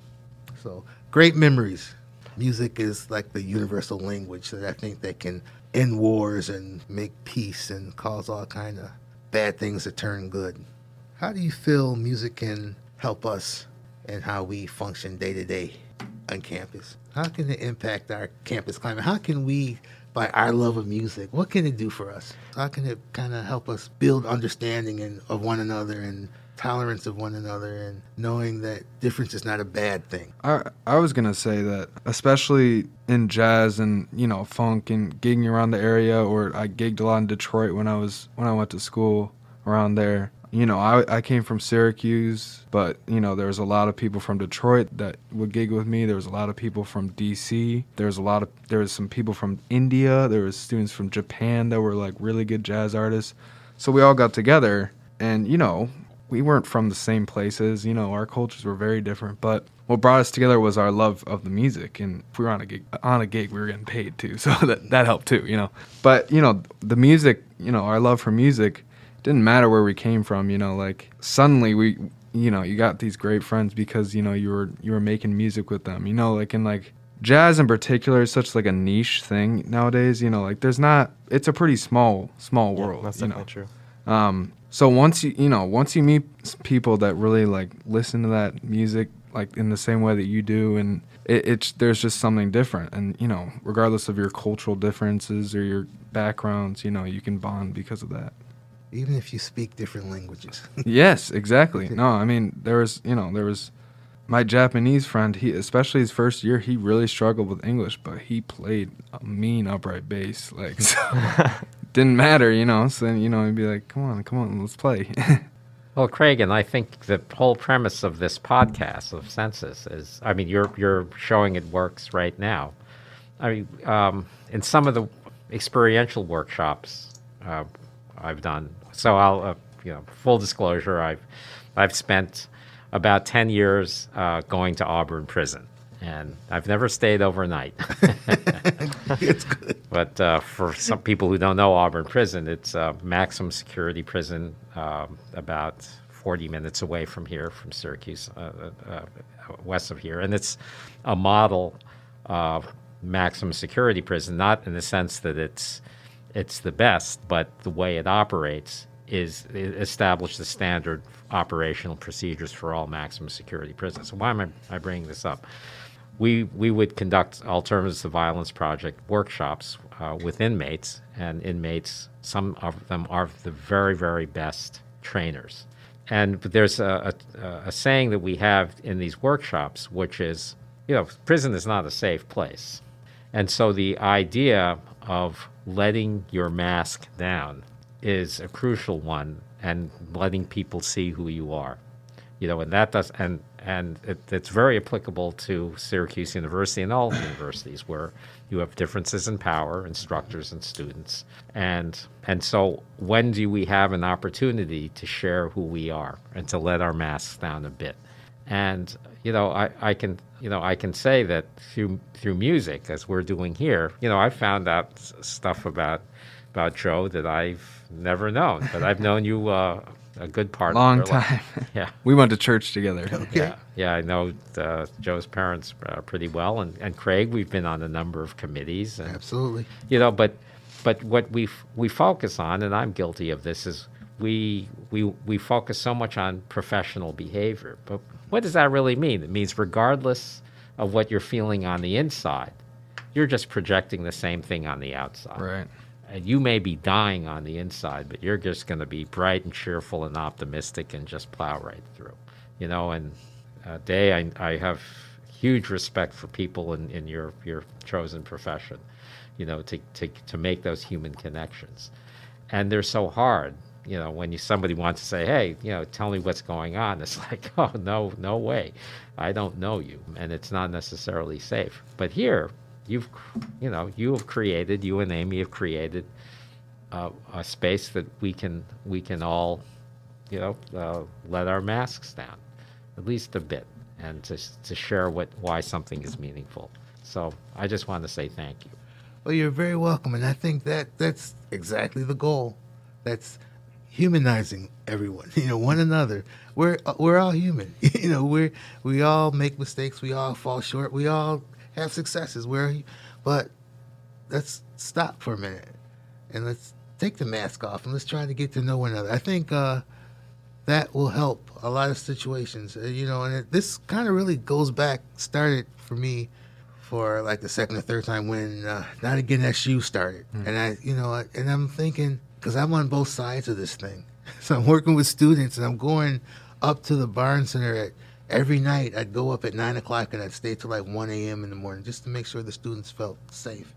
So great memories. Music is like the universal language that I think that can end wars and make peace and cause all kind of bad things to turn good. How do you feel music can help us and how we function day to day on campus? How can it impact our campus climate? How can we, by our love of music, what can it do for us? How can it kind of help us build understanding and, of one another and tolerance of one another and knowing that difference is not a bad thing. I I was gonna say that, especially in jazz and you know funk and gigging around the area, or I gigged a lot in Detroit when I was when I went to school around there. You know, I I came from Syracuse, but you know there was a lot of people from Detroit that would gig with me. There was a lot of people from D.C. There was a lot of there was some people from India. There was students from Japan that were like really good jazz artists. So we all got together, and you know we weren't from the same places. You know, our cultures were very different. But what brought us together was our love of the music. And if we were on a gig, on a gig, we were getting paid too, so that that helped too. You know, but you know, the music, you know, our love for music didn't matter where we came from. You know, like suddenly we, you know, you got these great friends because you know you were you were making music with them. You know, like in like jazz in particular is such like a niche thing nowadays. You know, like there's not. It's a pretty small small Yeah, world. that's you definitely know? true. Um, so once you you know once you meet people that really like listen to that music like in the same way that you do, and it, it's there's just something different, and you know regardless of your cultural differences or your backgrounds, you know you can bond because of that. Even if you speak different languages. yes, exactly. No, I mean there was you know there was my Japanese friend. He especially his first year, he really struggled with English, but he played a mean upright bass. Like so, didn't matter, you know. So then you know he'd be like, "Come on, come on, let's play." Well, Craig, and I think the whole premise of this podcast of Census is, I mean, you're you're showing it works right now. I mean, um, in some of the experiential workshops uh, I've done. So I'll, uh, you know, full disclosure, I've I've spent about ten years uh, going to Auburn Prison, and I've never stayed overnight. it's good. But uh, for some people who don't know Auburn Prison, it's a maximum security prison um, about 40 minutes away from here, from Syracuse, uh, uh, uh, west of here. And it's a model uh, maximum security prison, not in the sense that it's, it's the best, but the way it operates is it established the standard operational procedures for all maximum security prisons. So why am I, I bringing this up? we we would conduct alternatives to violence project workshops uh, with inmates and inmates some of them are the very very best trainers and there's a, a, a saying that we have in these workshops which is you know prison is not a safe place and so the idea of letting your mask down is a crucial one and letting people see who you are you know, and that does, and and it, it's very applicable to Syracuse University and all universities where you have differences in power, instructors and students, and and so when do we have an opportunity to share who we are and to let our masks down a bit? And you know, I, I can you know I can say that through through music, as we're doing here, you know, I found out s- stuff about about Joe that I've never known, but I've known you uh, a good part. Long of your life. time. Yeah. we went to church together. Yeah, yeah, I know uh, Joe's parents uh, pretty well, and, and Craig. We've been on a number of committees, and Absolutely. you know, but but what we f- we focus on, and I'm guilty of this, is we we we focus so much on professional behavior. But what does that really mean? It means regardless of what you're feeling on the inside, you're just projecting the same thing on the outside Right. and you may be dying on the inside, but you're just going to be bright and cheerful and optimistic and just plow right through. You know, and uh, Day, I, I have huge respect for people in, in your, your chosen profession, you know, to, to, to make those human connections. And they're so hard, you know, when you, somebody wants to say, hey, you know, tell me what's going on. It's like, oh, no, no way. I don't know you. And it's not necessarily safe. But here, you've, you know, you have created, you and Amy have created uh, a space that we can we can all, you know, uh, let our masks down, at least a bit, and to to share what why something is meaningful. So I just want to say thank you. Well, you're very welcome, and I think that that's exactly the goal. That's humanizing everyone, you know, one another. We're uh, we're all human, you know. We we all make mistakes. We all fall short. We all have successes. We're, but let's stop for a minute and let's take the mask off and let's try to get to know one another. I think uh, that will help a lot of situations, uh, you know. And it, this kind of really goes back, started for me for like the second or third time when uh, Not Again SU started, and I, you know, and I'm thinking because I'm on both sides of this thing, so I'm working with students and I'm going up to the Barnes Center at every night. I'd go up at nine o'clock and I'd stay till like one a.m. in the morning just to make sure the students felt safe.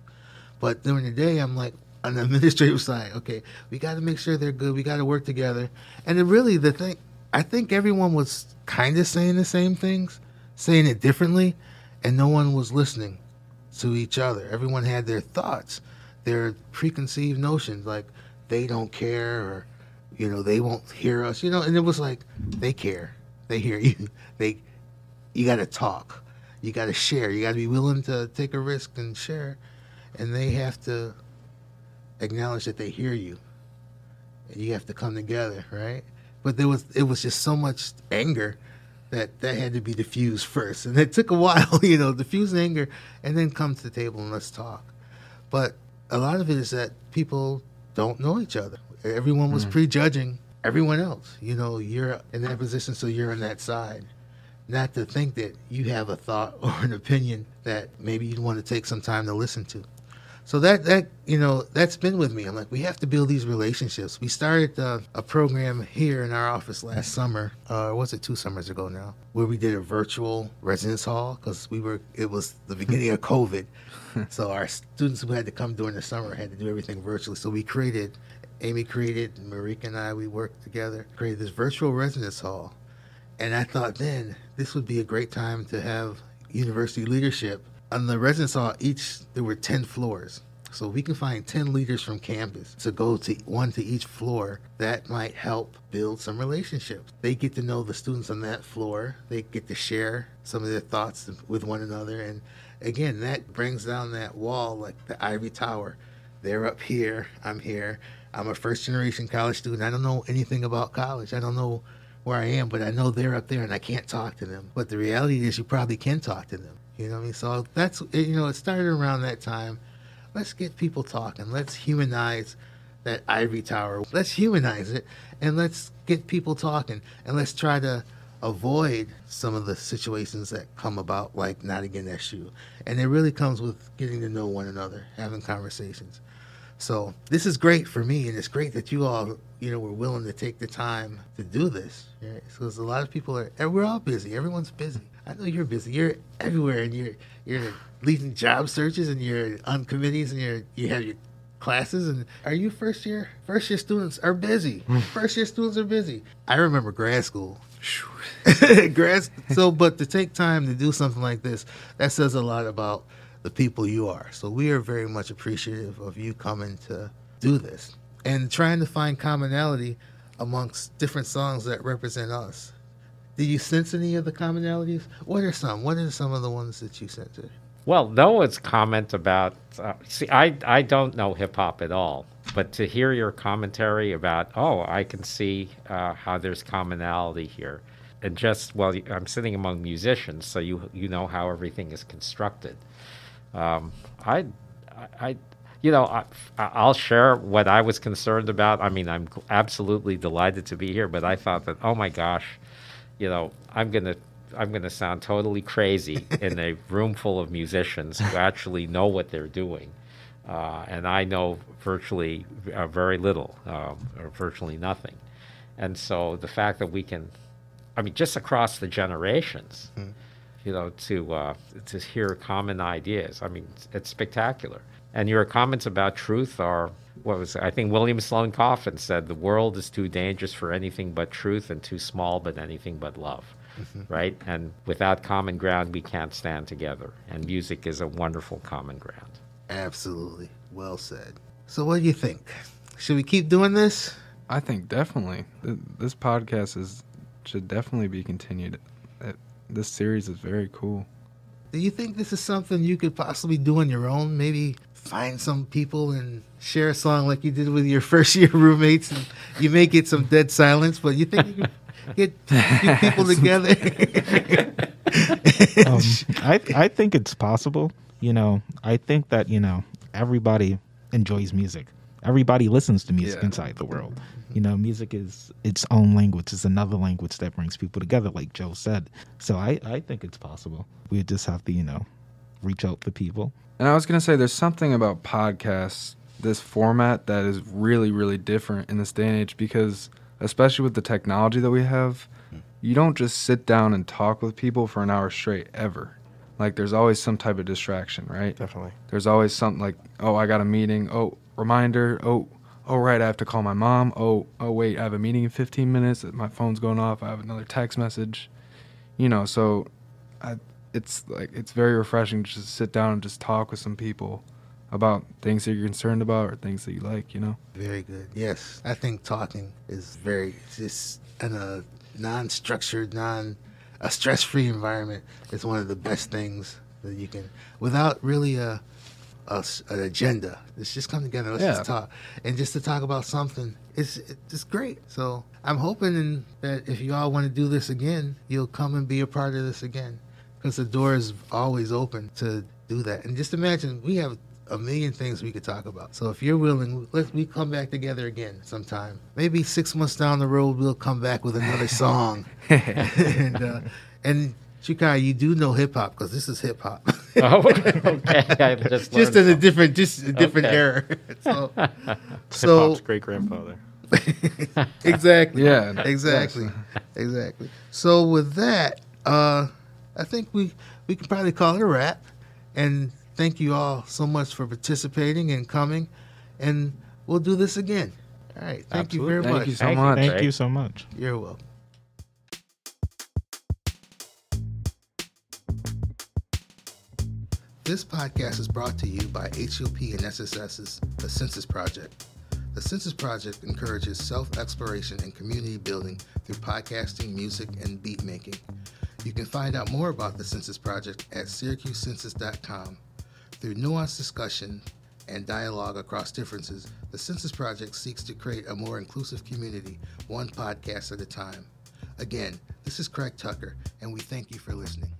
But during the day, I'm like on the administrative side. Okay, we got to make sure they're good. We got to work together. And really, the thing, I think everyone was kind of saying the same things, saying it differently, and no one was listening to each other. Everyone had their thoughts, their preconceived notions, like they don't care or you know they won't hear us. You know, and it was like they care, they hear you. They, you got to talk, you got to share, you got to be willing to take a risk and share, and they have to acknowledge that they hear you. And you have to come together, right? But there was it was just so much anger that that had to be diffused first, and it took a while, you know, diffuse anger, and then come to the table and let's talk. But a lot of it is that people don't know each other. Everyone was mm. prejudging everyone else. You know, you're in that position, so you're on that side. Not to think that you have a thought or an opinion that maybe you'd want to take some time to listen to. So that that you know that's been with me. I'm like, we have to build these relationships. We started uh, a program here in our office last summer, uh, or was it two summers ago now, where we did a virtual residence hall because we were. It was the beginning of COVID, so our students who had to come during the summer had to do everything virtually. So we created, Amy created, Marika and I, we worked together, created this virtual residence hall, and I thought then this would be a great time to have university leadership on the residence hall, each there were ten floors, so we can find ten leaders from campus to go to one to each floor. That might help build some relationships. They get to know the students on that floor. They get to share some of their thoughts with one another, and again, that brings down that wall like the ivory tower. They're up here. I'm here. I'm a first generation college student. I don't know anything about college. I don't know where I am, but I know they're up there and I can't talk to them. But the reality is, you probably can talk to them. You know what I mean? So that's you know, it started around that time. Let's get people talking. Let's humanize that ivory tower. Let's humanize it and let's get people talking and let's try to avoid some of the situations that come about like Not Again SU. And it really comes with getting to know one another, having conversations. So this is great for me, and it's great that you all, you know, were willing to take the time to do this. Right? Because a lot of people are, we're all busy. Everyone's busy. I know you're busy. You're everywhere, and you're you're leading job searches, and you're on committees, and you're you have your classes. And are you first year? First year students are busy. Hmm. first year students are busy. I remember grad school. grad. So, but to take time to do something like this, that says a lot about the people you are. So we are very much appreciative of you coming to do this and trying to find commonality amongst different songs that represent us. Do you sense any of the commonalities? What are some? What are some of the ones that you sense? Well, Noah's comment about uh, see, I I don't know hip hop at all, but to hear your commentary about oh, I can see uh, how there's commonality here, and just well, I'm sitting among musicians, so you you know how everything is constructed. Um, I, I, you know, I, I'll share what I was concerned about. I mean, I'm absolutely delighted to be here, but I thought that, oh my gosh, you know, I'm gonna, I'm gonna sound totally crazy in a room full of musicians who actually know what they're doing, uh, and I know virtually uh, very little, um, or virtually nothing, and so the fact that we can, I mean, just across the generations you know, to uh, to hear common ideas. I mean, it's, it's spectacular. And your comments about truth are what was? I think William Sloane Coffin said the world is too dangerous for anything but truth and too small but anything but love. Right? And without common ground, we can't stand together. And music is a wonderful common ground. Absolutely. Well said. So what do you think? Should we keep doing this? I think definitely this podcast is should definitely be continued. Uh, This series is very cool. Do you think this is something you could possibly do on your own? Maybe find some people and share a song like you did with your first year roommates, and you may get some dead silence, but you think you could get people together? um, I I think it's possible. You know, I think that you know everybody enjoys music. Everybody listens to music Yeah. inside the world. You know, music is its own language. It's another language that brings people together, like Joe said. So I I think it's possible. We just have to you know reach out to people. And I was gonna say, there's something about podcasts, this format that is really, really different in this day and age because, especially with the technology that we have, you don't just sit down and talk with people for an hour straight ever. Like there's always some type of distraction, right? Definitely. There's always something like, oh, I got a meeting. Oh, reminder. Oh, oh, right, I have to call my mom. Oh, oh, wait, I have a meeting in 15 minutes. My phone's going off. I have another text message. You know, so I, it's like it's very refreshing to just sit down and just talk with some people about things that you're concerned about or things that you like. You know. Very good. Yes, I think talking is very just in a non-structured, non a stress-free environment is one of the best things that you can without really a, a an agenda. Let's just come together. Let's Yeah. just talk and just to talk about something. It's it's great. So I'm hoping that if you all want to do this again, you'll come and be a part of this again because the door is always open to do that. And just imagine we have a million things we could talk about. So if you're willing, let we come back together again sometime. Maybe six months down the road, we'll come back with another song. and uh, and Shiu-Kai, you do know hip hop because this is hip hop. oh, okay. I just just learned in a different, just a different Okay. era. so so great grandfather. exactly. Yeah, Exactly. exactly. So with that, uh, I think we we can probably call it a wrap. And thank you all so much for participating and coming. And we'll do this again. All right. Thank you very Thank much. you so Thank you. much. Thank Great. you so much. You're welcome. This podcast is brought to you by HEOP and SSS's The Census Project. The Census Project encourages self exploration and community building through podcasting, music, and beat making. You can find out more about the Census Project at syracusecensus.com. Through nuanced discussion and dialogue across differences, the Census Project seeks to create a more inclusive community, one podcast at a time. Again, this is Craig Tucker, and we thank you for listening.